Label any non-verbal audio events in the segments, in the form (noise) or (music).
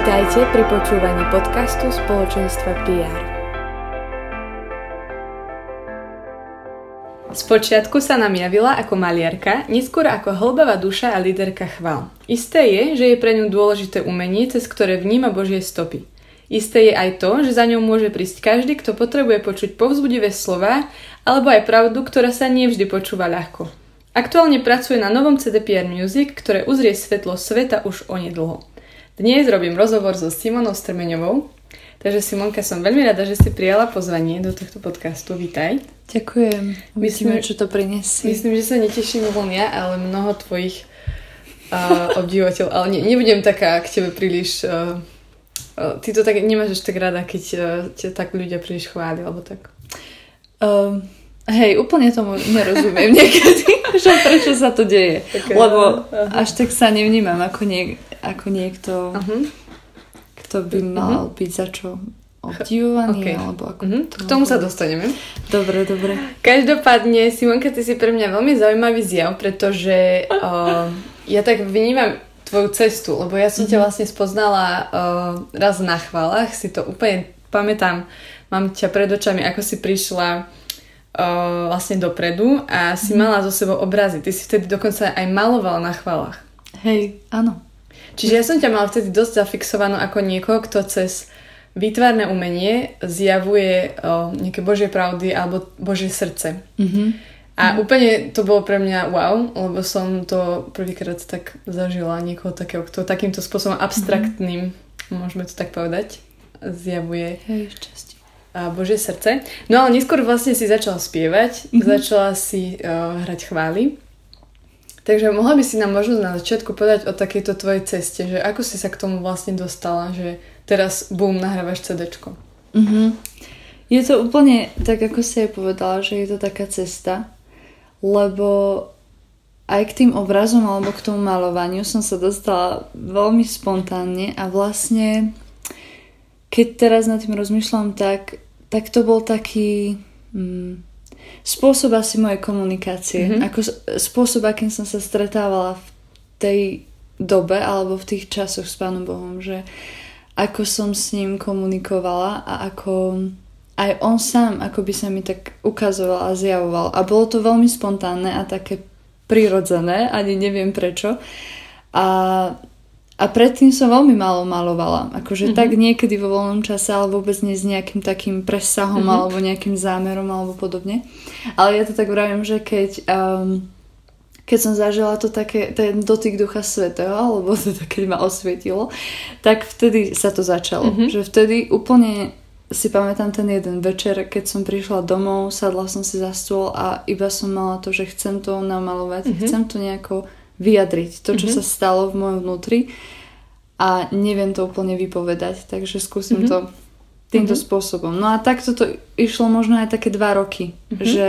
Vítajte pri počúvaní podcastu spoločenstva PR. Spočiatku sa nám javila ako maliarka, neskôr ako hlbavá duša a líderka chval. Isté je, že je pre ňu dôležité umenie, cez ktoré vníma Božie stopy. Isté je aj to, že za ňou môže prísť každý, kto potrebuje počuť povzbudivé slova, alebo aj pravdu, ktorá sa nevždy počúva ľahko. Aktuálne pracuje na novom CDPR Music, ktoré uzrie svetlo sveta už onedlho. Dnes robím rozhovor so Simonou Strmeňovou. Takže Simonka, som veľmi rada, že si prijala pozvanie do tohto podcastu. Vítaj. Ďakujem. Myslím, čo to prinesie. Myslím, že sa neteším len ja, ale mnoho tvojich uh, obdivovateľov. Ale ne, nebudem taká k tebe príliš... Uh, uh, ty to tak nemáš až tak rada, keď uh, ťa tak ľudia príliš chvália, alebo tak. Um, hej, úplne tomu nerozumiem (laughs) niekedy, že prečo sa to deje. Okay, Lebo až tak sa nevnímam ako nie, ako niekto, uh-huh. kto by mhm. mal uh-huh. byť za čo obdivovaný, okay. alebo ako uh-huh. to K tomu sa dostaneme. Dobre, dobre. Každopádne, Simonka, ty si pre mňa veľmi zaujímavý zjav, pretože (laughs) uh, ja tak vnímam tvoju cestu, lebo ja som uh-huh. ťa vlastne spoznala uh, raz na chválach, si to úplne pamätám, mám ťa pred očami, ako si prišla uh, vlastne dopredu a si uh-huh. mala zo sebou obrazy. Ty si vtedy dokonca aj malovala na chválach. Hej, áno. Čiže ja som ťa mala vtedy dosť zafixovanú ako niekoho, kto cez výtvarné umenie zjavuje o, nejaké Božie pravdy alebo Božie srdce. Mm-hmm. A mm-hmm. úplne to bolo pre mňa wow, lebo som to prvýkrát tak zažila niekoho takého, kto takýmto spôsobom abstraktným, mm-hmm. môžeme to tak povedať, zjavuje Hej, a Božie srdce. No ale neskôr vlastne si začala spievať, mm-hmm. začala si uh, hrať chvály. Takže mohla by si nám možno na začiatku povedať o takejto tvojej ceste, že ako si sa k tomu vlastne dostala, že teraz bum, nahrávaš CDčko. Mm-hmm. Je to úplne tak, ako si aj povedala, že je to taká cesta, lebo aj k tým obrazom alebo k tomu malovaniu som sa dostala veľmi spontánne a vlastne keď teraz nad tým rozmýšľam, tak, tak to bol taký... Mm, spôsob asi mojej komunikácie. Mm-hmm. Ako spôsob, akým som sa stretávala v tej dobe alebo v tých časoch s Pánom Bohom, že ako som s ním komunikovala a ako aj on sám ako by sa mi tak ukazoval a zjavoval. A bolo to veľmi spontánne a také prirodzené, ani neviem prečo. A a predtým som veľmi málo malovala. Akože mm-hmm. tak niekedy vo voľnom čase, ale vôbec nie s nejakým takým presahom mm-hmm. alebo nejakým zámerom alebo podobne. Ale ja to tak vravím, že keď... Um, keď som zažila to také, ten dotyk Ducha Svetého, alebo (laughs) teda keď ma osvietilo, tak vtedy sa to začalo. Mm-hmm. Že vtedy úplne si pamätám ten jeden večer, keď som prišla domov, sadla som si za stôl a iba som mala to, že chcem to namalovať, mm-hmm. chcem to nejako vyjadriť to, čo mm-hmm. sa stalo v mojom vnútri a neviem to úplne vypovedať, takže skúsim mm-hmm. to týmto mm-hmm. spôsobom. No a takto to išlo možno aj také dva roky, mm-hmm. že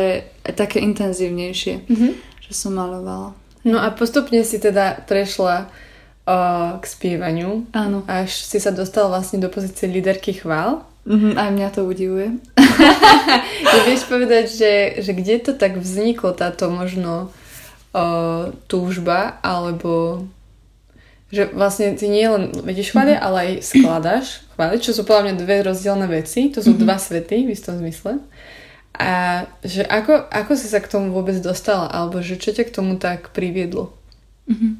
také intenzívnejšie, mm-hmm. že som malovala. No a postupne si teda prešla uh, k spievaniu. Áno. Až si sa dostala vlastne do pozície líderky chvál. Mm-hmm, aj mňa to udivuje. (laughs) ja vieš povedať, že, že kde to tak vzniklo, táto možno uh, túžba, alebo že vlastne ty nie len vedieš chváliť, mm-hmm. ale aj skladaš chváliť, čo sú podľa mňa dve rozdielne veci, to sú mm-hmm. dva svety v istom zmysle. A že ako, ako si sa k tomu vôbec dostala, alebo že čo ťa k tomu tak priviedlo? Mm-hmm.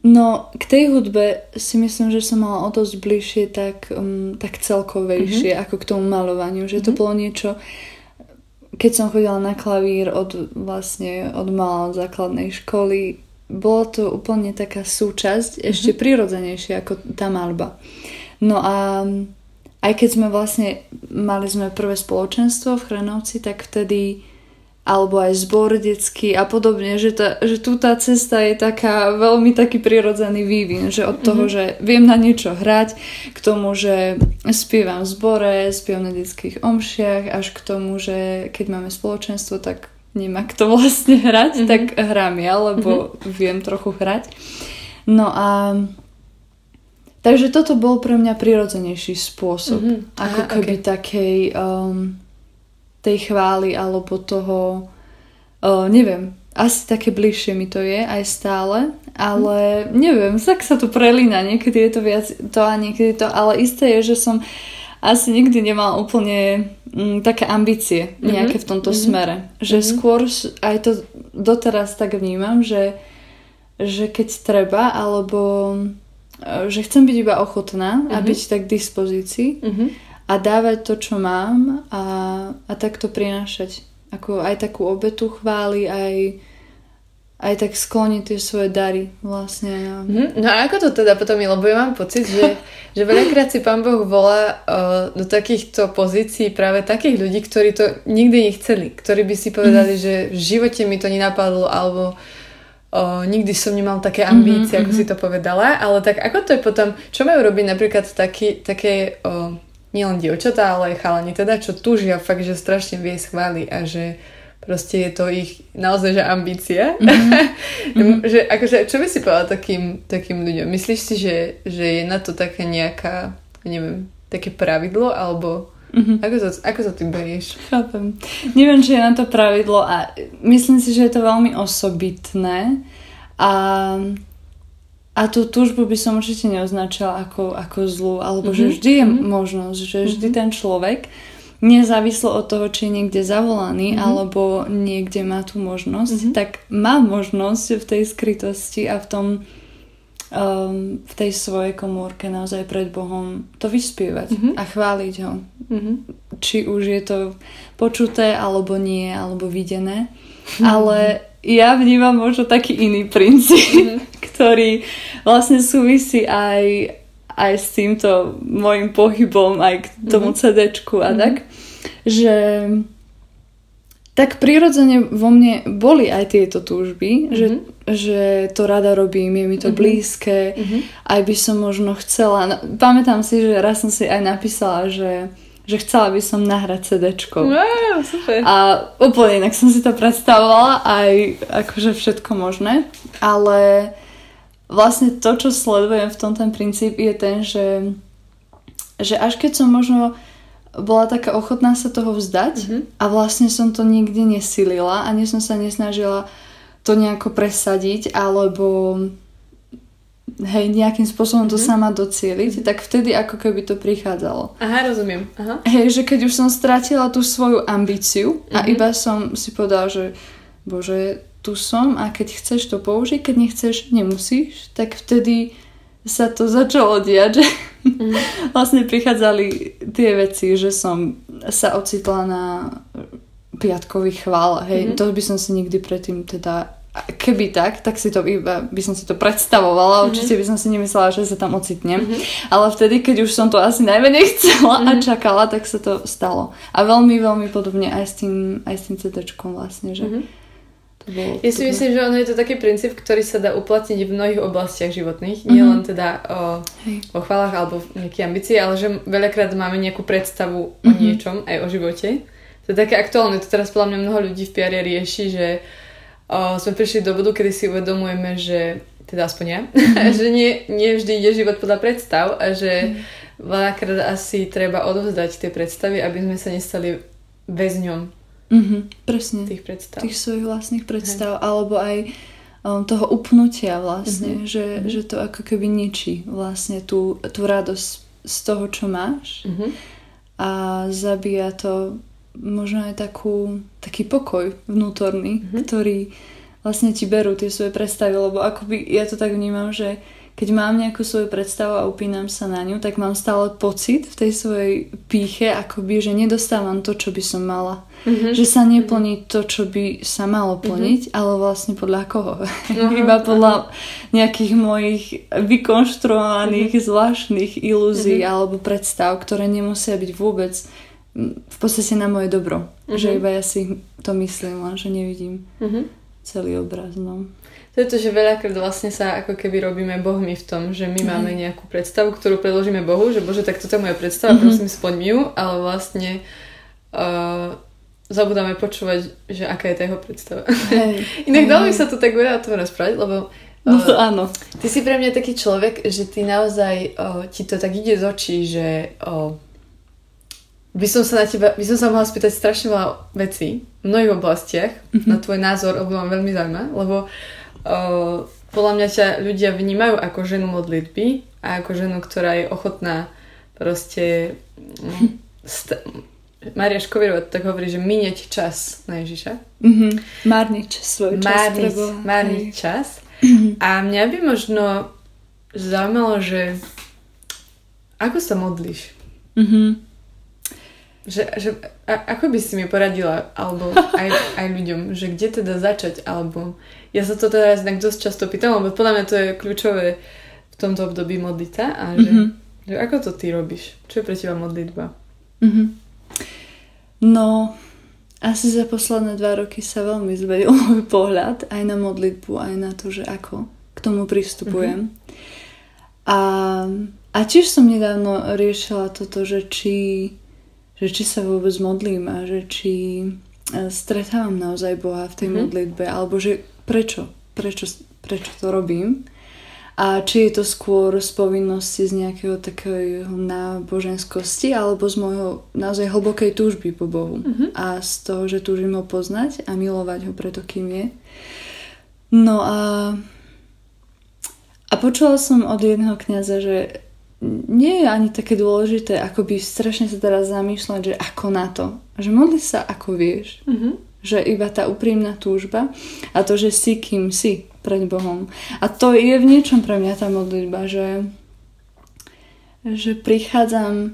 No, k tej hudbe si myslím, že som mala o dosť bližšie tak, um, tak celkovejšie mm-hmm. ako k tomu malovaniu, že mm-hmm. to mhm. bolo niečo, keď som chodila na klavír od vlastne od mala od základnej školy, bolo to úplne taká súčasť, mm-hmm. ešte prirodzenejšia ako tá malba. No a aj keď sme vlastne mali sme prvé spoločenstvo v Chrenovci, tak vtedy alebo aj zbor detský a podobne, že, tá, že tu tá cesta je taká veľmi taký prirodzený vývin, že od toho, mm-hmm. že viem na niečo hrať, k tomu, že spievam v zbore, spievam na detských omšiach, až k tomu, že keď máme spoločenstvo, tak nemá kto vlastne hrať, mm-hmm. tak hrám ja, lebo mm-hmm. viem trochu hrať. No a takže toto bol pre mňa prirodzenejší spôsob, mm-hmm. ako Aha, keby okay. takej um, tej chvály alebo toho, uh, neviem, asi také bližšie mi to je aj stále, ale neviem, tak sa to prelína, niekedy je to viac to a niekedy to, ale isté je, že som asi nikdy nemala úplne mm, také ambície mhm. nejaké mm-hmm. v tomto mm-hmm. smere. Že mm-hmm. skôr aj to doteraz tak vnímam, že, že keď treba, alebo e, že chcem byť iba ochotná mm-hmm. a mhm. byť tak k dispozícii. Mm-hmm a dávať to, čo mám a, a takto prinášať ako aj takú obetu chvály, aj, aj tak skloniť tie svoje dary vlastne. Mm, no a ako to teda potom je? Lebo ja mám pocit, že, (laughs) že veľakrát si Pán Boh volá uh, do takýchto pozícií práve takých ľudí, ktorí to nikdy nechceli, ktorí by si povedali, mm. že v živote mi to nenapadlo alebo O, nikdy som nemal také ambície, mm-hmm, ako mm-hmm. si to povedala, ale tak ako to je potom, čo majú robiť napríklad taký, také o, nielen dievčatá, ale aj chalani teda, čo tužia fakt, že strašne vie schváli a že proste je to ich naozaj, že ambícia. Mm-hmm. (laughs) že, akože, čo by si povedala takým, takým ľuďom? Myslíš si, že, že je na to také nejaká, neviem, také pravidlo, alebo Mm-hmm. Ako, to, ako to ty berieš? Chápem. Neviem, či je na to pravidlo a myslím si, že je to veľmi osobitné a a tú túžbu by som určite neoznačila ako, ako zlú, alebo mm-hmm. že vždy je mm-hmm. možnosť, že vždy mm-hmm. ten človek, nezávislo od toho, či je niekde zavolaný, mm-hmm. alebo niekde má tú možnosť, mm-hmm. tak má možnosť v tej skrytosti a v tom um, v tej svojej komórke naozaj pred Bohom to vyspievať mm-hmm. a chváliť ho. Mm-hmm. Či už je to počuté, alebo nie, alebo videné. Mm-hmm. Ale ja vnímam možno taký iný princíp, mm-hmm. Ktorý vlastne súvisí aj, aj s týmto môjim pohybom, aj k tomu mm-hmm. CD-čku a mm-hmm. tak, že tak prirodzene vo mne boli aj tieto túžby, mm-hmm. že, že to rada robím, je mi to mm-hmm. blízke, mm-hmm. aj by som možno chcela, no, pamätám si, že raz som si aj napísala, že že chcela by som nahrať CD. Wow, super. A úplne inak som si to predstavovala, aj akože všetko možné, ale vlastne to, čo sledujem v tom ten princíp je ten, že, že až keď som možno bola taká ochotná sa toho vzdať mm-hmm. a vlastne som to nikdy nesilila, ani som sa nesnažila to nejako presadiť, alebo hej, nejakým spôsobom to mm-hmm. sama docieliť, mm-hmm. tak vtedy ako keby to prichádzalo. Aha, rozumiem. Aha. Hej, že keď už som stratila tú svoju ambíciu mm-hmm. a mhm. iba som si povedala, že bože, tu som a keď chceš to použiť, keď nechceš, nemusíš, tak vtedy sa to začalo diať, že mm-hmm. (laughs) vlastne prichádzali tie veci, že som sa ocitla na piatkových chvál, hej, mm-hmm. to by som si nikdy predtým teda keby tak, tak si to iba, by som si to predstavovala, mm-hmm. určite by som si nemyslela, že sa tam ocitnem. Mm-hmm. Ale vtedy, keď už som to asi najmenej (laughs) chcela mm-hmm. a čakala, tak sa to stalo. A veľmi, veľmi podobne aj s tým, aj s tým CD-čkom vlastne, že mm-hmm. Bolo Ja si myslím, že ono je to taký princíp, ktorý sa dá uplatniť v mnohých oblastiach životných. Mm-hmm. Nie len teda o, o chválach alebo nejaké ambície, ale že veľakrát máme nejakú predstavu mm-hmm. o mhm. niečom, aj o živote. To je také aktuálne, to teraz podľa mňa mnoho ľudí v PR rieši, že o, sme prišli do bodu, kedy si uvedomujeme, že teda aspoň ja, mm-hmm. (laughs) že nie, nie vždy ide život podľa predstav a že mm-hmm. veľakrát asi treba odovzdať tie predstavy, aby sme sa nestali väzňom mm-hmm, presne. tých predstav. Tých svojich vlastných predstav, Hej. alebo aj um, toho upnutia vlastne, mm-hmm. Že, mm-hmm. že to ako keby ničí vlastne tú, tú radosť z toho, čo máš mm-hmm. a zabíja to možno aj takú, taký pokoj vnútorný, mm-hmm. ktorý vlastne ti berú tie svoje predstavy, lebo akoby ja to tak vnímam, že keď mám nejakú svoju predstavu a upínam sa na ňu, tak mám stále pocit v tej svojej píche, akoby, že nedostávam to, čo by som mala. Mm-hmm. Že sa neplní to, čo by sa malo mhm. plniť, mm-hmm. ale vlastne podľa koho? Uh-huh, (laughs) Iba podľa nejakých mojich vykonštruovaných uh-huh. zvláštnych ilúzií uh-huh. alebo predstav, ktoré nemusia byť vôbec v podstate na moje dobro. Uh-huh. Že iba ja si to myslím, len že nevidím uh-huh. celý obraz. No. To je to, že veľakrát vlastne sa ako keby robíme bohmi v tom, že my máme nejakú predstavu, ktorú predložíme Bohu, že Bože, tak toto je moja predstava, mm-hmm. prosím splň ju, ale vlastne uh, zabudáme počúvať, že aká je tá jeho predstava. Hey. (laughs) Inak dalo by sa to tak veľa o tom rozprávať, lebo No to uh, áno. Ty si pre mňa taký človek, že ty naozaj, uh, ti to tak ide z očí, že uh, by som sa na teba, by som sa mohla spýtať strašne veľa vecí v mnohých oblastiach. Mm-hmm. Na tvoj názor, lebo mám veľmi zaujíma, lebo uh, podľa mňa ťa ľudia vnímajú ako ženu modlitby a ako ženu, ktorá je ochotná proste um, (laughs) st- Maria Škovirová tak hovorí, že minieť čas na Ježiša. Mm-hmm. Márniť svoj čas. Márniť, márniť čas. Mm-hmm. (clears throat) A mňa by možno zaujímalo, že ako sa modlíš? Mm-hmm. Že, že a, ako by si mi poradila, alebo aj, aj ľuďom, že kde teda začať, alebo ja sa to teraz inak dosť často pýtam, lebo podľa mňa to je kľúčové v tomto období modlita a že, mm-hmm. že ako to ty robíš? Čo je pre teba modlitba? Mm-hmm. No, asi za posledné dva roky sa veľmi zvedil (laughs) môj pohľad aj na modlitbu, aj na to, že ako k tomu pristupujem. Mm-hmm. A, a tiež som nedávno riešila toto, že či, že či sa vôbec modlím a že či e, stretávam naozaj Boha v tej mm-hmm. modlitbe, alebo že prečo, prečo, prečo to robím a či je to skôr z povinnosti z nejakého takého náboženskosti alebo z môjho naozaj hlbokej túžby po Bohu mm-hmm. a z toho, že túžim ho poznať a milovať ho preto, kým je. No a a počula som od jedného kniaza, že nie je ani také dôležité, ako by strašne sa teraz zamýšľať, že ako na to. Že modli sa ako vieš. Mm-hmm že iba tá úprimná túžba a to, že si kým si pred Bohom. A to je v niečom pre mňa tá modlitba, že, že prichádzam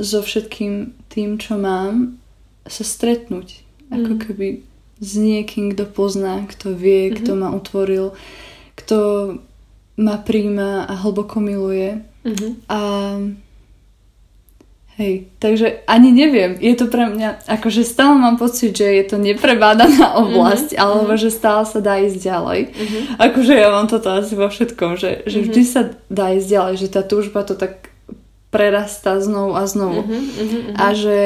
so všetkým tým, čo mám, sa stretnúť. Ako mm. keby s niekým, kto pozná, kto vie, mm-hmm. kto ma utvoril, kto ma príjma a hlboko miluje. Mm-hmm. A Hej, takže ani neviem, je to pre mňa, akože stále mám pocit, že je to neprebádaná oblasť, mm-hmm. alebo že stále sa dá ísť ďalej. Mm-hmm. Akože ja mám toto asi vo všetkom, že, že mm-hmm. vždy sa dá ísť ďalej, že tá túžba to tak prerastá znovu a znovu. Mm-hmm. A že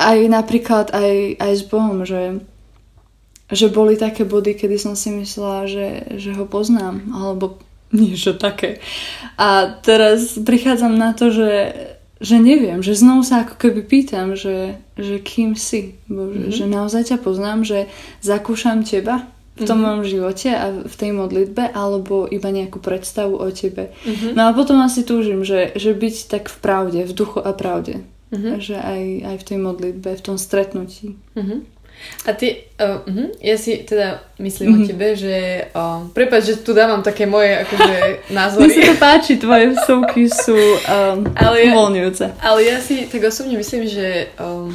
aj napríklad aj, aj s Bohom, že, že boli také body, kedy som si myslela, že, že ho poznám, alebo (laughs) niečo také. A teraz prichádzam na to, že že neviem, že znovu sa ako keby pýtam, že, že kým si, Bože, mm-hmm. že naozaj ťa poznám, že zakúšam teba v tom mm-hmm. mojom živote a v tej modlitbe, alebo iba nejakú predstavu o tebe. Mm-hmm. No a potom asi túžim, že, že byť tak v pravde, v duchu a pravde. Mm-hmm. Že aj, aj v tej modlitbe, v tom stretnutí. Mm-hmm. A ty, uh, ja si teda myslím mm-hmm. o mhm. tebe, že uh, prepáč, že tu dávam také moje akože (laughs) názory. Mne sa to páči, tvoje vsúky sú um, ale ja, uvoľňujúce. Ale ja si tak osobne myslím, že um,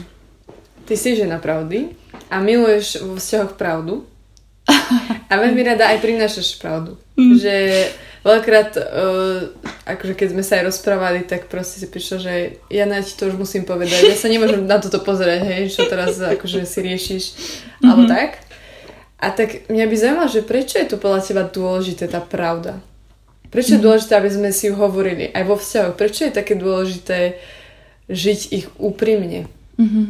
ty si žena pravdy a miluješ vo vzťahoch pravdu (laughs) a veľmi rada aj prinášaš pravdu. Mm. Že veľakrát, uh, akože keď sme sa aj rozprávali, tak proste si prišlo, že ja na ti to už musím povedať. Ja sa nemôžem na toto pozerať, hej, čo teraz akože si riešiš, mm-hmm. alebo tak. A tak mňa by zaujímalo, že prečo je to podľa teba dôležité tá pravda? Prečo je mhm. dôležité, aby sme si ju hovorili aj vo vzťahoch? Prečo je také dôležité žiť ich úprimne? Mm-hmm.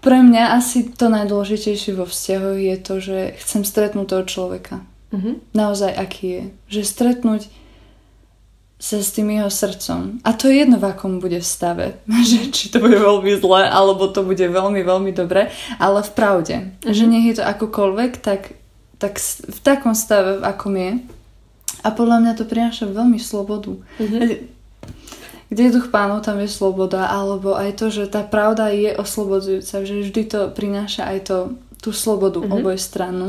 Pre mňa asi to najdôležitejšie vo vzťahoch je to, že chcem stretnúť toho človeka. Mm-hmm. Naozaj, aký je. Že stretnúť sa s tým jeho srdcom. A to je jedno, v akom bude v stave. (laughs) že či to bude veľmi zlé, alebo to bude veľmi, veľmi dobre, ale v pravde. Mm-hmm. Že nech je to akokoľvek, tak, tak v takom stave, v akom je. A podľa mňa to prináša veľmi slobodu. Mm-hmm. Kde je duch pánov, tam je sloboda, alebo aj to, že tá pravda je oslobodzujúca, že vždy to prináša aj to tú slobodu Mhm. mm-hmm. oboj stranu.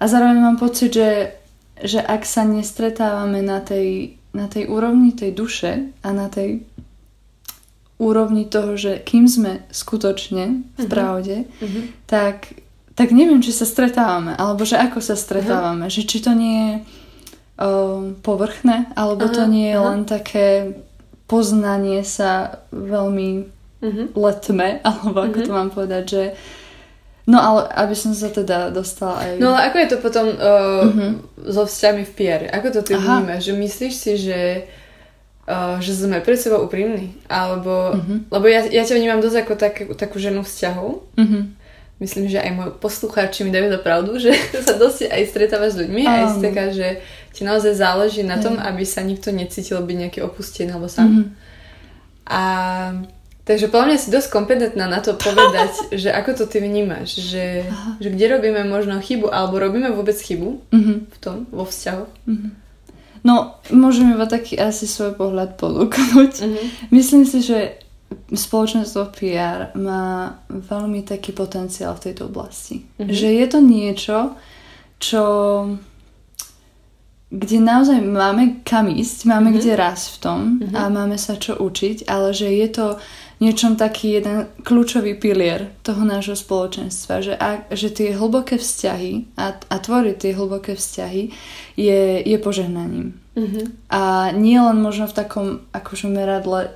A zároveň mám pocit, že, že ak sa nestretávame na tej, na tej úrovni tej duše a na tej úrovni toho, že kým sme skutočne v Mhm. pravde, Mhm. tak, tak neviem, či sa stretávame, alebo že ako sa stretávame, že či to nie je um, povrchné, alebo to Aha, nie je aha. len také poznanie sa veľmi Mhm. letme, (laughs) alebo ako Mhm. to mám povedať, že no ale aby som sa teda dostala aj... No ale ako je to potom uh, Mhm. so vzťahmi v PR? Ako to ty Aha. vnímaš? Že myslíš si, že, uh, že sme pred sebou úprimní? Alebo, Mhm. lebo ja, ja ťa vnímam dosť ako tak, takú ženu vzťahov. Mhm. Myslím, že aj môj poslucháči mi dajú za pravdu, (laughs) že sa dosť aj stretávaš s ľuďmi a aj si taká, že ti naozaj záleží na tom, aby sa nikto necítil byť nejaký opustený alebo sám. Mhm. A takže podľa mňa si dosť kompetentná na to povedať, (laughs) že ako to ty vnímaš, že, že kde robíme možno chybu, alebo robíme vôbec chybu Mhm. v tom, vo vzťahoch. No, môžem iba taký asi svoj pohľad ponúknuť. Mhm. Myslím si, že spoločenstvo PR má veľmi taký potenciál v tejto oblasti. Mhm. Že je to niečo, čo kde naozaj máme kam ísť, máme Mhm. kde rásť v tom Mhm. a máme sa čo učiť, ale že je to niečom taký jeden kľúčový pilier toho nášho spoločenstva, že, a, že tie hlboké vzťahy a, a tvoriť tie hlboké vzťahy je, je požehnaním. Mhm. A nie len možno v takom akože meradle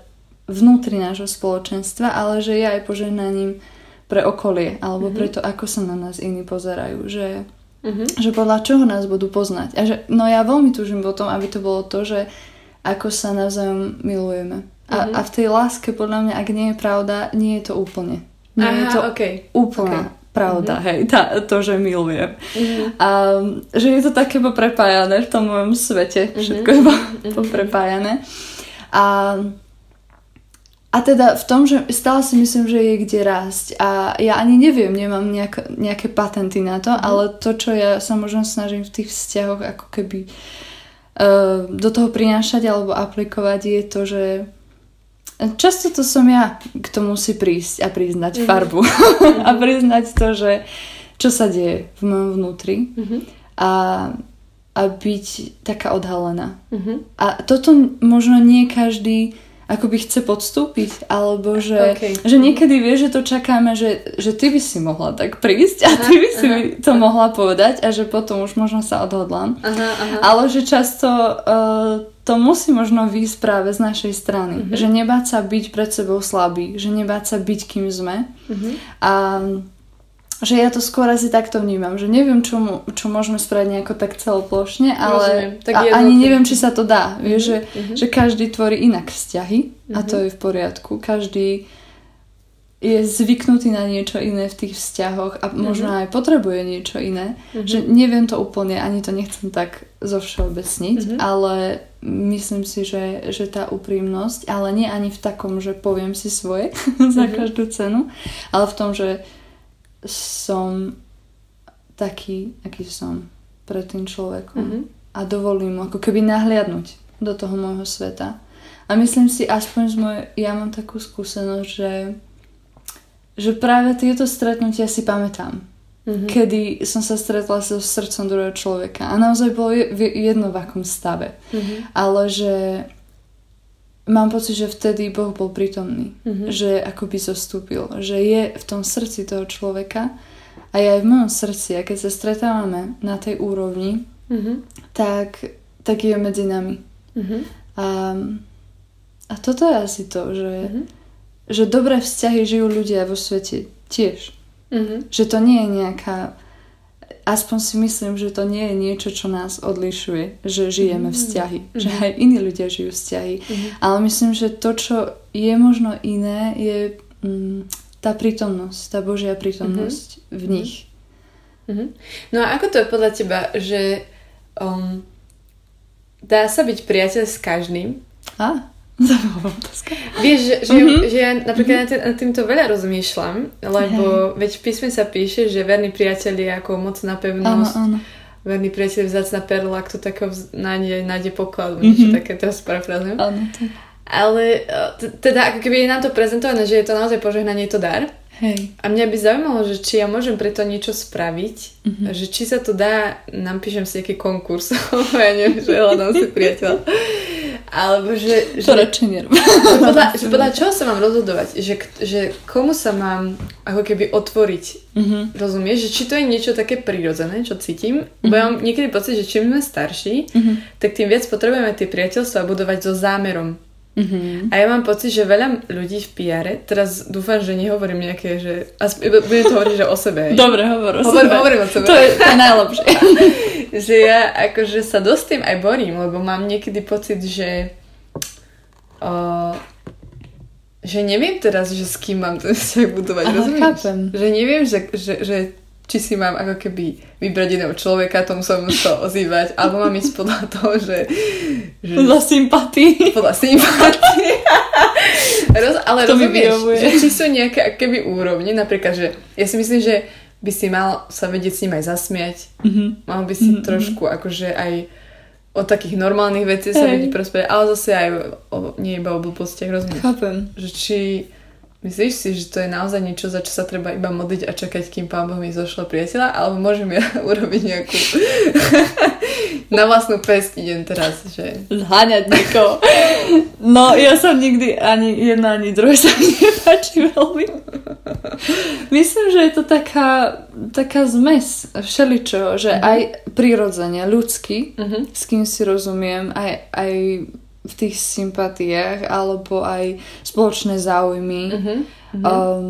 vnútri nášho spoločenstva, ale že je aj požehnaním pre okolie, alebo Mhm. pre to, ako sa na nás iní pozerajú, že, Mhm. že podľa čoho nás budú poznať. A že, no ja veľmi túžim potom, aby to bolo to, že ako sa navzájom milujeme. A, Mhm. a v tej láske podľa mňa, ak nie je pravda, nie je to úplne. Nie je to Aha, okej. úplná pravda, hej, tá, to, že milujem. Mhm. A že je to také poprepájané v tom mojom svete. Všetko je Mhm. poprepájané. A, a teda v tom, že stále si myslím, že je kde rásť. A ja ani neviem, nemám nejak, nejaké patenty na to, ale to, čo ja sa možno snažím v tých vzťahoch ako keby uh, do toho prinášať alebo aplikovať je to, že Často to som ja, kto musí prísť a priznať Mhm. farbu. (laughs) a priznať to, že čo sa deje v mojom vnútri Mhm. a, a byť taká odhalená. Mhm. A toto možno nie každý akoby chce podstúpiť, alebo že, OK. že niekedy vie, že to čakáme, že, že ty by si mohla tak prísť a ty by si aha, to mohla povedať a že potom už možno sa odhodlám. Aha, aha. Ale že často uh, to musí možno výjsť práve z našej strany. Mhm. Že nebáť sa byť pred sebou slabý, že nebáť sa byť kým sme. Mhm. A že ja to skôr asi takto vnímam, že neviem, čo, mu, čo môžeme spraviť nejako tak celoplošne, ale Rozumiem, tak a, ani neviem, či sa to dá. Vieš, že, mhm. že každý tvorí inak vzťahy a to Mhm. je v poriadku. Každý je zvyknutý na niečo iné v tých vzťahoch a možno Mhm. aj potrebuje niečo iné. Mhm. Že neviem to úplne, ani to nechcem tak zovšeobecniť, Mhm. ale myslím si, že, že tá úprimnosť, ale nie ani v takom, že poviem si svoje (laughs) za Mhm. každú cenu, ale v tom, že som taký, aký som pred tým človekom Mhm. a dovolím mu ako keby nahliadnúť do toho môjho sveta. A myslím si, aspoň z mojej, ja mám takú skúsenosť, že, že práve tieto stretnutia si pamätám. Mhm. Kedy som sa stretla so srdcom druhého človeka a naozaj bolo jedno v akom stave. Mhm. Ale že mám pocit, že vtedy Boh bol prítomný. Mhm. Že akoby zostúpil. Že je v tom srdci toho človeka a je aj v mojom srdci. A keď sa stretávame na tej úrovni, Mhm. tak, tak je medzi nami. Mhm. A, a toto je asi to, že, Mhm. že dobré vzťahy žijú ľudia vo svete tiež. Mhm. Že to nie je nejaká... Aspoň si myslím, že to nie je niečo, čo nás odlišuje, že žijeme Mm. vzťahy. Že Mhm. aj iní ľudia žijú vzťahy. Mhm. Ale myslím, že to, čo je možno iné, je mm, tá prítomnosť, tá Božia prítomnosť v nich. Mhm. No a ako to je podľa teba, že um, dá sa byť priateľ s každým? A? (laughs) Zaujímavá otázka. Vieš, že, že, Mhm. že ja napríklad tým- nad týmto veľa rozmýšľam, lebo veď v písme sa píše, že verný priateľ je ako mocná Áno, pevnosť, áno. verný priateľ vzácna perla, kto takého nájde, nájde poklad, mm niečo také, teraz parafrazujem. Áno, tak. Ale e, teda ako keby je nám to prezentované, že je to naozaj požehnanie, je to dar, Hej. A mňa by zaujímalo, že či ja môžem preto niečo spraviť, mm-hmm. že či sa to dá, napíšem si nejaký konkurs, (laughs) ja neviem, že hľadám si priateľa. Alebo že... že to radšej nerobím. Že (laughs) podľa, že podľa čoho sa mám rozhodovať? Že, že komu sa mám ako keby otvoriť? Mm-hmm. Rozumieš? Že či to je niečo také prirodzené, čo cítim? Mm-hmm. Bo ja mám niekedy pocit, že čím sme starší, mm-hmm. tak tým viac potrebujeme tie priateľstva budovať so zámerom. Mm-hmm. A ja mám pocit, že veľa ľudí v PR, teraz dúfam, že nehovorím nejaké, že... Budem to hovoriť, že o sebe. Dobre, hovor o hovor, sebe. Hovorím o sebe. To je, to je najlepšie. (laughs) že ja akože sa dosť tým aj borím, lebo mám niekedy pocit, že... O, že neviem teraz, že s kým mám (laughs) ten vzťah budovať, Aha, rozumieš? Chápem. Že neviem, že, že, že či si mám ako keby vybrať jedného človeka, tomu sa musel ozývať, alebo mám ísť podľa toho, že... že podľa sympatii. Podľa sympatii. Roz, ale to rozumieš, že či sú nejaké keby úrovne, napríklad, že ja si myslím, že by si mal sa vedieť s ním aj zasmiať. Mm-hmm. Mal by si mm-hmm. trošku akože aj o takých normálnych vecí sa vedieť prospievať, ale zase aj o, nie iba o blbostiach, rozumieš? Chápem. Že či Myslíš si, že to je naozaj niečo, za čo sa treba iba modliť a čakať, kým pán Boh mi zošle priateľa? Alebo môžem ja (laughs) urobiť nejakú (laughs) na vlastnú pesť idem teraz, že... Zháňať niekoho. No, ja som nikdy ani jedna, ani druhé sa mi nepáči veľmi. Myslím, že je to taká, taká zmes všeličo, že uh-huh. aj prirodzene, ľudský, uh-huh. s kým si rozumiem, aj, aj v tých sympatiách alebo aj spoločné záujmy. Uh-huh, uh-huh. Um,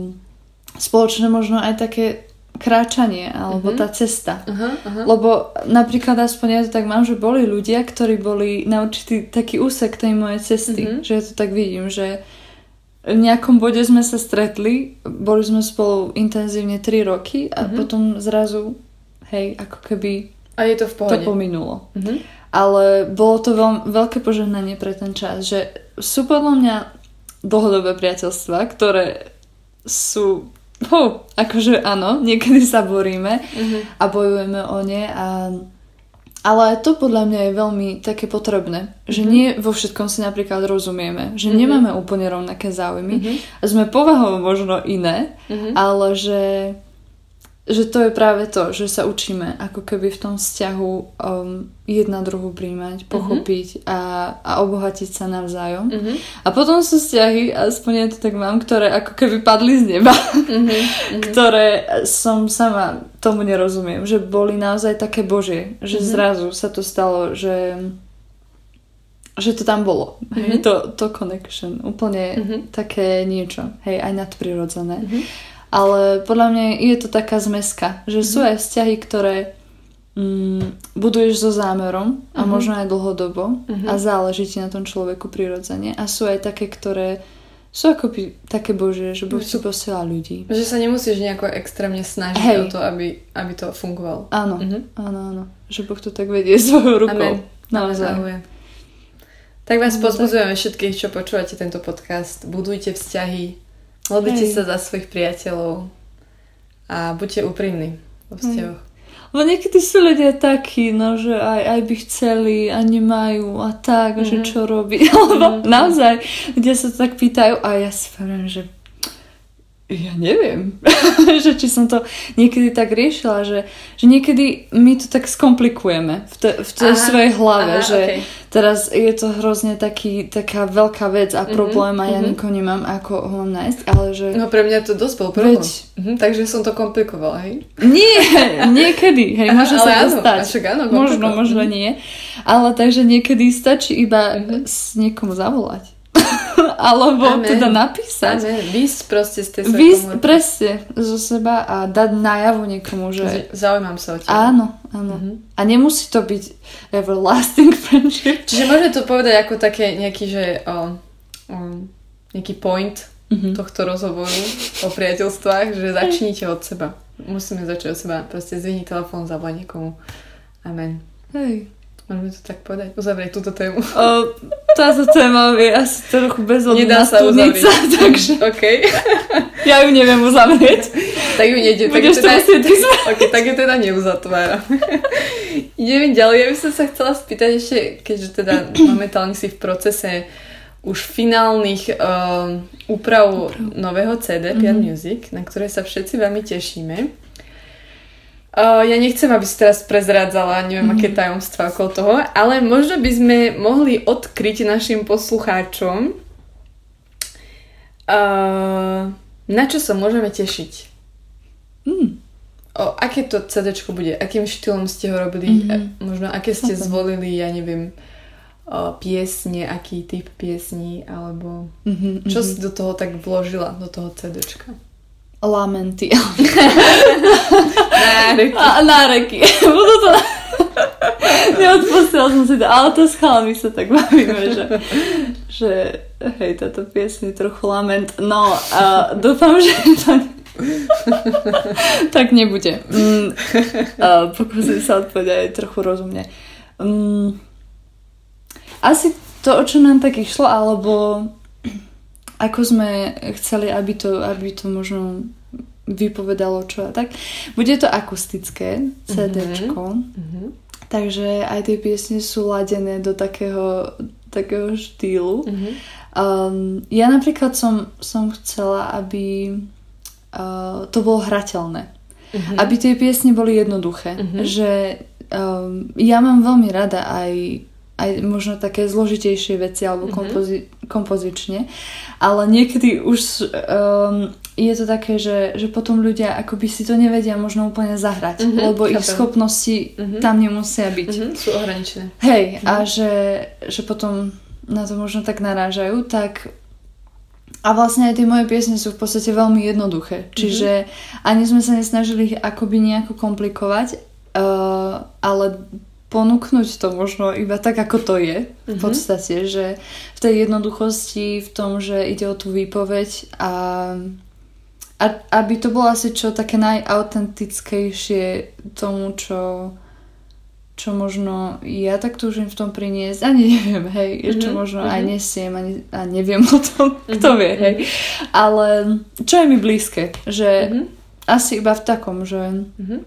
spoločné možno aj také kráčanie alebo uh-huh. tá cesta. Uh-huh, uh-huh. Lebo napríklad aspoň ja to tak mám, že boli ľudia, ktorí boli na určitý taký úsek tej mojej cesty. Uh-huh. Že ja to tak vidím, že v nejakom bode sme sa stretli, boli sme spolu intenzívne 3 roky a uh-huh. potom zrazu, hej, ako keby a je to v pohode. To pominulo. Uh-huh ale bolo to veľ, veľké požehnanie pre ten čas, že sú podľa mňa dlhodobé priateľstva, ktoré sú Huh, akože áno, niekedy sa boríme uh-huh. a bojujeme o ne a ale to podľa mňa je veľmi také potrebné, že uh-huh. nie vo všetkom si napríklad rozumieme, že uh-huh. nemáme úplne rovnaké záujmy, uh-huh. sme povahou možno iné, uh-huh. ale že že to je práve to, že sa učíme ako keby v tom vzťahu um, jedna druhú príjmať, mhm. pochopiť mm-hmm. a, a obohatiť sa navzájom. Mm-hmm. A potom sú vzťahy, aspoň ja to tak mám, ktoré ako keby padli z neba, mm-hmm. (laughs) ktoré som sama tomu nerozumiem, že boli naozaj také božie, že mm-hmm. zrazu sa to stalo, že že to tam bolo. Mm-hmm. Hej, to, to connection. Úplne mm-hmm. také niečo. Hej, aj nadprirodzené. Mm-hmm. Ale podľa mňa je to taká zmeska, že mm-hmm. sú aj vzťahy, ktoré mm, buduješ so zámerom a mm-hmm. možno aj dlhodobo mm-hmm. a záleží ti na tom človeku prirodzene. A sú aj také, ktoré sú ako také božie, že Boh ti posiela ľudí. Že sa nemusíš nejako extrémne snažiť Hej. o to, aby, aby to fungovalo. Áno, mm-hmm. áno, áno. Že Boh to tak vedie (laughs) svojou rukou. Amen. Naozaj. Amen. Tak vás no, pozbudzujeme všetkých, čo počúvate tento podcast. Budujte vzťahy, Modlite sa za svojich priateľov a buďte úprimní vo vzťahoch. Lebo niekedy sú ľudia takí, no, že aj, aj by chceli a nemajú a tak, mm-hmm. že mhm. čo robí. (laughs) Lebo mm-hmm. naozaj ľudia sa tak pýtajú a ja si poviem, že ja neviem, (laughs) že či som to niekedy tak riešila, že, že niekedy my to tak skomplikujeme v, te, v tej aha, svojej hlave, aha, že okay. teraz je to hrozne taký, taká veľká vec a mm-hmm, problém a ja mm-hmm. nikoho nemám, ako ho mám nájsť, ale že... No pre mňa to dosť bol problém. Veď... Mm-hmm, takže som to komplikovala, hej? Nie, niekedy, hej, môže sa to stať. áno, možno, možno mm-hmm. nie. Ale takže niekedy stačí iba mm-hmm. s niekomu zavolať (laughs) alebo Amen. teda napísať. Amen. Výsť proste z tej Výsť presne zo seba a dať najavo niekomu, že... Zaujímam sa o teba. Áno, áno. Mm-hmm. A nemusí to byť everlasting (laughs) friendship. Čiže môžeme to povedať ako také nejaký, že o, o, nejaký point mm-hmm. tohto rozhovoru o priateľstvách, že začnite od seba. Musíme začať od seba. Proste zvini telefón, zavolaj niekomu. Amen. Hej. Môžeme to tak povedať? Uzavrieť túto tému. O, táto téma je asi trochu bezodná Nedá sa studnica, uzavrieť. takže OK. (laughs) ja ju neviem uzavrieť. tak ju nejde. Tak Budeš teda, to OK, tak ju teda neuzatváram. (laughs) Ideme ďalej. Ja by som sa chcela spýtať ešte, keďže teda (clears throat) momentálne si v procese už finálnych uh, úprav nového CD Pian mm-hmm. Music, na ktoré sa všetci veľmi tešíme. Uh, ja nechcem, aby si teraz prezrádzala, neviem, mm-hmm. aké tajomstvá okolo toho, ale možno by sme mohli odkryť našim poslucháčom, uh, na čo sa môžeme tešiť. Mm. O, aké to CD bude? Akým štýlom ste ho robili? Mm-hmm. Možno aké ste zvolili, ja neviem, o, piesne, aký typ piesní, alebo mm-hmm, čo si do toho tak vložila, do toho CDčka? Lamenty. náreky. A, náreky. Budú to... Neodpustila som si to, ale to s chalami sa tak bavíme, že, že hej, táto piesň je trochu lament. No, a dúfam, že to tak nebude. Mm, pokúsim sa odpovedať trochu rozumne. Mm, asi to, o čo nám tak išlo, alebo ako sme chceli, aby to, aby to možno vypovedalo čo a tak. Bude to akustické CDčko, mm-hmm. takže aj tie piesne sú ladené do takého, takého štýlu. Mm-hmm. Um, ja napríklad som, som chcela, aby uh, to bolo hrateľné. Mm-hmm. Aby tie piesne boli jednoduché. Mm-hmm. Že um, ja mám veľmi rada aj aj možno také zložitejšie veci alebo mm-hmm. kompozi- kompozične, ale niekedy už um, je to také, že, že potom ľudia akoby si to nevedia možno úplne zahrať, mm-hmm, lebo chápem. ich schopnosti mm-hmm. tam nemusia byť. Mm-hmm, sú ohraničené. Hej, mm-hmm. a že, že potom na to možno tak narážajú, tak a vlastne aj tie moje piesne sú v podstate veľmi jednoduché. Mm-hmm. Čiže ani sme sa nesnažili ich akoby nejako komplikovať, uh, ale ponúknuť to možno iba tak, ako to je v mhm. podstate, že v tej jednoduchosti, v tom, že ide o tú výpoveď a, a aby to bolo asi čo také najautentickejšie tomu, čo čo možno ja tak túžim v tom priniesť, ani neviem, hej, mm-hmm, čo možno mm-hmm. aj mhm. nesiem ani, a neviem o tom, kto mm-hmm, vie, hej. Ale čo je mi blízke, že mm-hmm. asi iba v takom, že mm-hmm.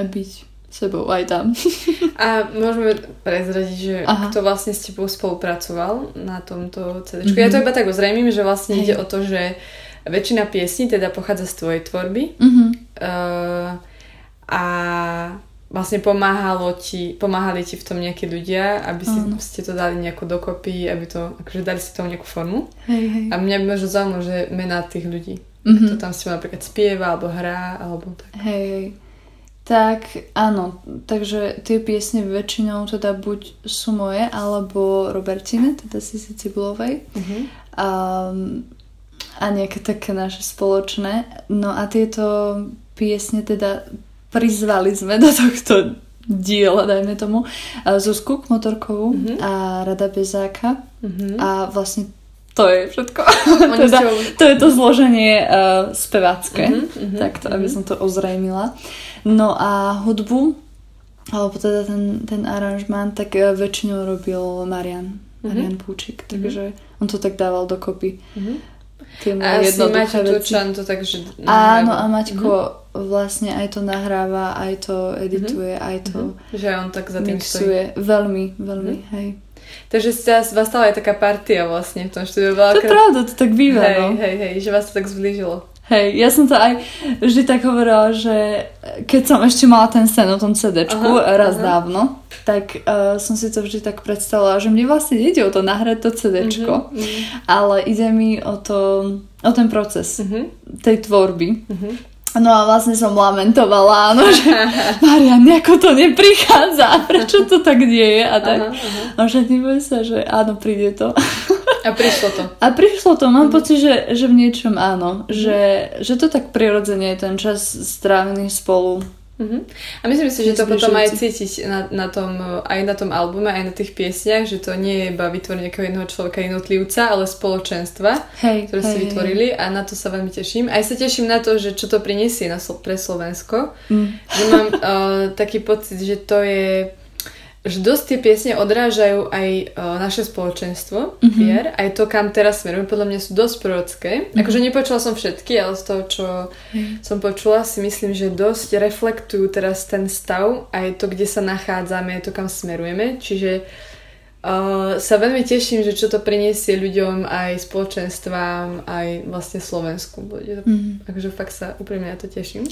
byť sebou aj tam. (laughs) A môžeme prezradiť, že Aha. kto vlastne s tebou spolupracoval na tomto CD. Mm-hmm. Ja to iba tak ozrejmím, že vlastne Hej. ide o to, že väčšina piesní teda pochádza z tvojej tvorby mm-hmm. uh, a vlastne pomáhalo ti, pomáhali ti v tom nejakí ľudia, aby si, mm. ste to dali nejako dokopy, aby to, akože dali si tomu nejakú formu. Hej, hej. A mňa by možno zaujímalo, že mená tých ľudí. Mm-hmm. Kto tam s tebou napríklad spieva, alebo hrá, alebo tak. Hej, hej. Tak áno, takže tie piesne väčšinou teda buď sú moje, alebo Robertine, teda Sisi Cibulovej. Uh-huh. A, a nejaké také naše spoločné. No a tieto piesne teda prizvali sme do tohto diela, dajme tomu, Zuzku Motorkovú uh-huh. a Rada Bezáka. Uh-huh. A vlastne to je všetko. (laughs) teda, to je to zloženie uh, spevácké. Uh-huh, uh-huh, takto, uh-huh. aby som to ozrejmila. No a hudbu, alebo teda ten, ten aranžmán, tak uh, väčšinou robil Marian. Marian uh-huh. Púčik, takže uh-huh. on to tak dával dokopy. Uh-huh. A asi Maťo to takže Áno, a Maťko uh-huh. vlastne aj to nahráva, aj to edituje, uh-huh. aj to. Že on tak za tým mixuje. Stojí. Veľmi, veľmi, uh-huh. hej. Takže ste vás stala aj taká partia vlastne v tom štúdiu. To je pravda, to tak býva, hej, no. Hej, hej, že vás to tak zblížilo. Hej, ja som to aj vždy tak hovorila, že keď som ešte mala ten sen o tom CDčku aha, raz aha. dávno, tak uh, som si to vždy tak predstavila, že mne vlastne ide o to nahrať to CDčko, uh-huh, uh-huh. ale ide mi o to, o ten proces uh-huh. tej tvorby. Uh-huh. No a vlastne som lamentovala, áno, že (laughs) Maria, nejako to neprichádza, (laughs) prečo to tak nie je a tak. Aha, aha. A že neboj sa, že áno, príde to. A prišlo to. A prišlo to, mám mm. pocit, že, že v niečom áno, mm. že, že to tak prirodzene je ten čas strávený spolu Uh-huh. A myslím si, že to potom aj cítiť na, na tom, aj na tom albume, aj na tých piesniach, že to nie je iba vytvoriť nejakého jedného človeka, jednotlivca, ale spoločenstva, hej, ktoré hej, si vytvorili a na to sa veľmi teším. Aj sa teším na to, že čo to prinesie na, pre Slovensko. Mm. Že mám uh, taký pocit, že to je že dosť tie piesne odrážajú aj uh, naše spoločenstvo, mm-hmm. vier, aj to, kam teraz smerujeme, podľa mňa sú dosť prorocké. Mm-hmm. Akože nepočula som všetky, ale z toho, čo mm. som počula, si myslím, že dosť reflektujú teraz ten stav, aj to, kde sa nachádzame, aj to, kam smerujeme. Čiže Uh, sa veľmi teším, že čo to priniesie ľuďom aj spoločenstvám, aj vlastne Slovensku. Bude to, mm. Takže fakt sa úprimne na to teším.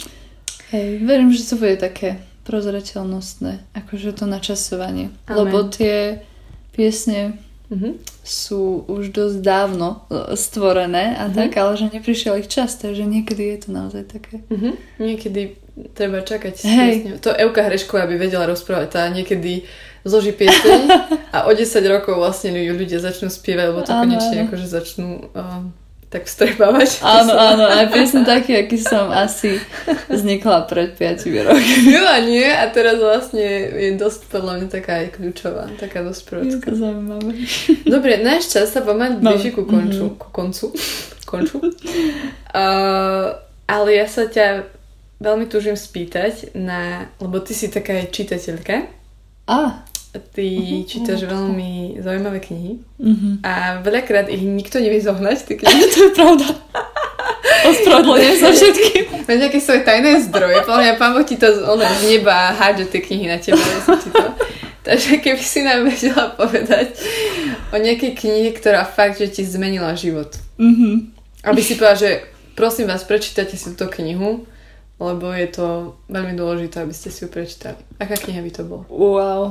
Hej, verím, že to bude také prozreteľnostné, akože to načasovanie. Amen. Lebo tie piesne mm-hmm. sú už dosť dávno e, stvorené a mm-hmm. tak, ale že neprišiel ich čas, takže niekedy je to naozaj také. Mm-hmm. Niekedy treba čakať. Hej. To Euka Hrešková by vedela rozprávať, tá niekedy zloží pieseň (laughs) a o 10 rokov vlastne ľudia začnú spievať, lebo to áno, konečne akože začnú uh, tak vstrebávať. Áno, áno, aj piesň taký, aký som asi vznikla pred 5 rokmi. (laughs) a nie, a teraz vlastne je dosť podľa mňa taká aj kľúčová, taká dosť prorocká. Je to zaujímavé. Dobre, náš čas sa pomaly no. blíži ku konču. Mm-hmm. Ku koncu. konču. Uh, ale ja sa ťa veľmi túžim spýtať na, lebo ty si taká aj čitateľka. A. Ty uh-huh, čítaš uh-huh. veľmi zaujímavé knihy uh-huh. a veľakrát ich nikto nevie zohnať, tie knihy. (laughs) to je pravda. Ospravedlňujem sa všetkým. (laughs) Máš nejaké svoje tajné zdroje, podľa mňa pán Boh ti to z neba hádže tie knihy na teba. (laughs) Takže keby si nám vedela povedať o nejakej knihe, ktorá fakt, že ti zmenila život. Mm-hmm. Aby si povedala, že prosím vás, prečítajte si túto knihu, lebo je to veľmi dôležité, aby ste si ju prečítali. Aká kniha by to bola? Wow.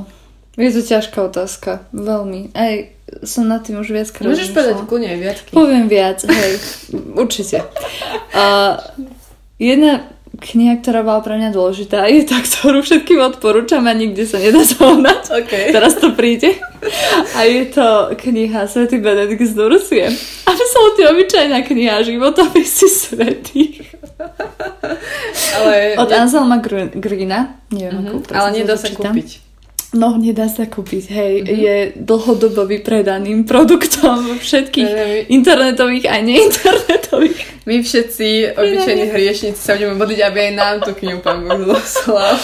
Je to ťažká otázka. Veľmi. Aj som nad tým už viac krát Môžeš povedať kľudne aj viac. Poviem viac, hej. (laughs) Určite. A jedna kniha, ktorá bola pre mňa dôležitá, je tá, ktorú všetkým odporúčam a nikde sa nedá zohnať. Okay. Teraz to príde. A je to kniha Svetý Benedikt z Nursie. Absolutne obyčajná kniha životopisy svetých. Ale... Od Anselma Greena. Neviem, uh-huh. ako Ale nedá sa kúpiť. No, nedá sa kúpiť, hej. Mm-hmm. Je dlhodobo vypredaným produktom všetkých my... internetových a neinternetových. My všetci, obyčajní hriešnici, sa budeme modliť, aby aj nám tú knihu pán Boh zoslal.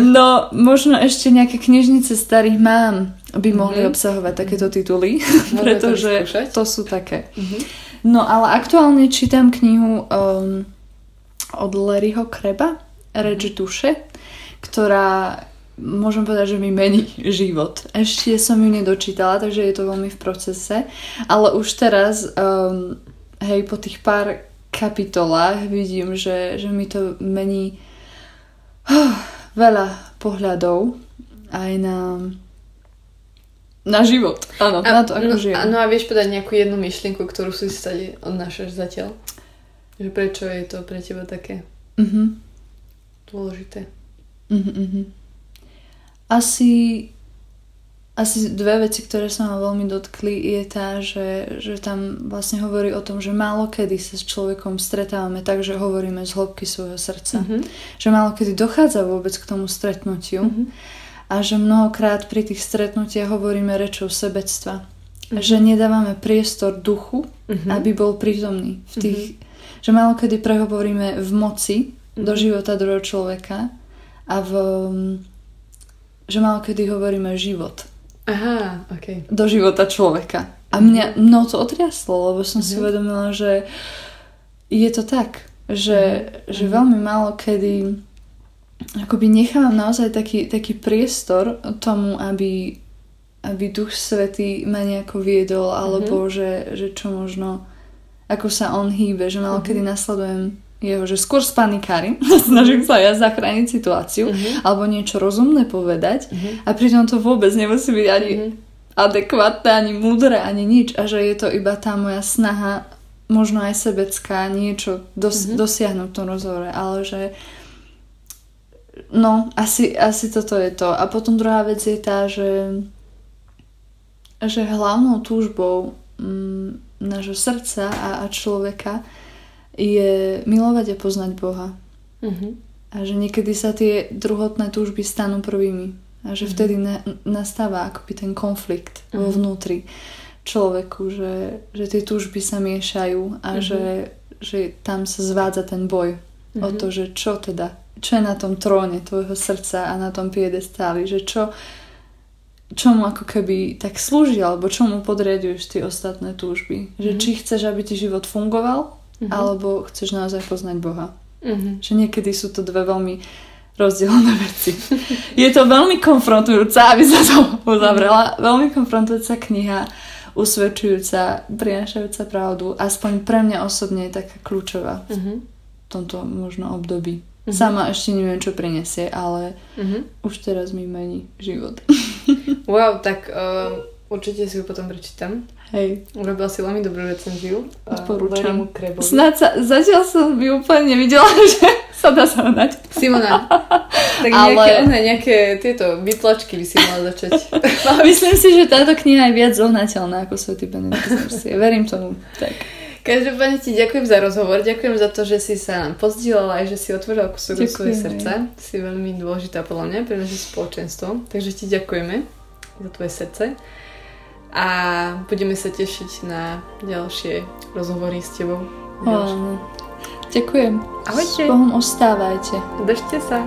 no, možno ešte nejaké knižnice starých mám by mohli mm-hmm. obsahovať takéto tituly, pretože to, to sú také. Mm-hmm. No, ale aktuálne čítam knihu um, od Larryho Kreba, Reč duše, ktorá môžem povedať, že mi mení (laughs) život. Ešte som ju nedočítala, takže je to veľmi v procese, ale už teraz, um, hej, po tých pár kapitolách vidím, že, že mi to mení uh, veľa pohľadov aj na na život. Áno, a, na to, ako no, žijem. No a vieš povedať nejakú jednu myšlienku, ktorú si stade odnášaš zatiaľ? Že prečo je to pre teba také uh-huh. dôležité? Uh-huh asi, asi dve veci, ktoré sa ma veľmi dotkli, je tá, že, že tam vlastne hovorí o tom, že málo kedy sa s človekom stretávame tak, že hovoríme z hĺbky svojho srdca. Mm-hmm. Že málo kedy dochádza vôbec k tomu stretnutiu mm-hmm. a že mnohokrát pri tých stretnutiach hovoríme rečou sebectva. Mm-hmm. Že nedávame priestor duchu, mm-hmm. aby bol prítomný v tých... Mm-hmm. Že málo kedy prehovoríme v moci mm-hmm. do života druhého človeka a v že malo kedy hovoríme život. Aha, ok. Do života človeka. A mňa mnou to otriaslo, lebo som si mhm. uvedomila, že je to tak, že, uh-huh. že veľmi málo kedy akoby nechávam naozaj taký, taký priestor tomu, aby, aby Duch Svetý ma nejako viedol, alebo uh-huh. že, že čo možno, ako sa on hýbe, že malo uh-huh. kedy nasledujem jeho, že skôr spanikárim, (laughs) snažím sa ja zachrániť situáciu uh-huh. alebo niečo rozumné povedať uh-huh. a pritom to vôbec nemusí byť ani uh-huh. adekvátne, ani múdre, ani nič a že je to iba tá moja snaha možno aj sebecká niečo dos- uh-huh. dosiahnuť v tom rozhovore, ale že no, asi, asi toto je to. A potom druhá vec je tá, že že hlavnou túžbou mm, nášho srdca a, a človeka je milovať a poznať Boha. Uh-huh. A že niekedy sa tie druhotné túžby stanú prvými. A že uh-huh. vtedy na, nastáva akoby ten konflikt uh-huh. vo vnútri človeku, že, že tie túžby sa miešajú a uh-huh. že, že tam sa zvádza ten boj uh-huh. o to, že čo teda, čo je na tom tróne tvojho srdca a na tom piedestáli, že čo, čo mu ako keby tak slúži, alebo čo mu podriaduješ tie ostatné túžby. Že uh-huh. či chceš, aby ti život fungoval, mm-hmm. alebo chceš naozaj poznať Boha. Mm-hmm. Že niekedy sú to dve veľmi rozdielne veci. Je to veľmi konfrontujúca, aby sa to uzavrela, veľmi konfrontujúca kniha, usvedčujúca, prinášajúca pravdu. Aspoň pre mňa osobne je taká kľúčová Uh-huh. v tomto možno období. Mhm. Sama ešte neviem, čo prinesie, ale Uh-huh. už teraz mi mení život. Wow, tak uh, určite si ju potom prečítam. Hej. Urobila si veľmi dobrú recenziu. Uh, Odporúčam. Snáď sa, zatiaľ som by úplne nevidela, (laughs) že sa dá zahnať. Simona, tak Ale- nejaké, one, nejaké tieto vytlačky by si mala začať. (laughs) Myslím si, že táto kniha je viac zohnateľná ako Svetý Benedikt. Verím tomu. Tak. Každopádne ti ďakujem za rozhovor, ďakujem za to, že si sa nám pozdielala aj že si otvorila kúsok do Ďakujeme. svoje srdca. Si veľmi dôležitá podľa mňa pre naše spoločenstvo, takže ti ďakujeme za tvoje srdce a budeme sa tešiť na ďalšie rozhovory s tebou. Áno. Ďakujem. Ahojte. S Bohom ostávajte. Držte sa.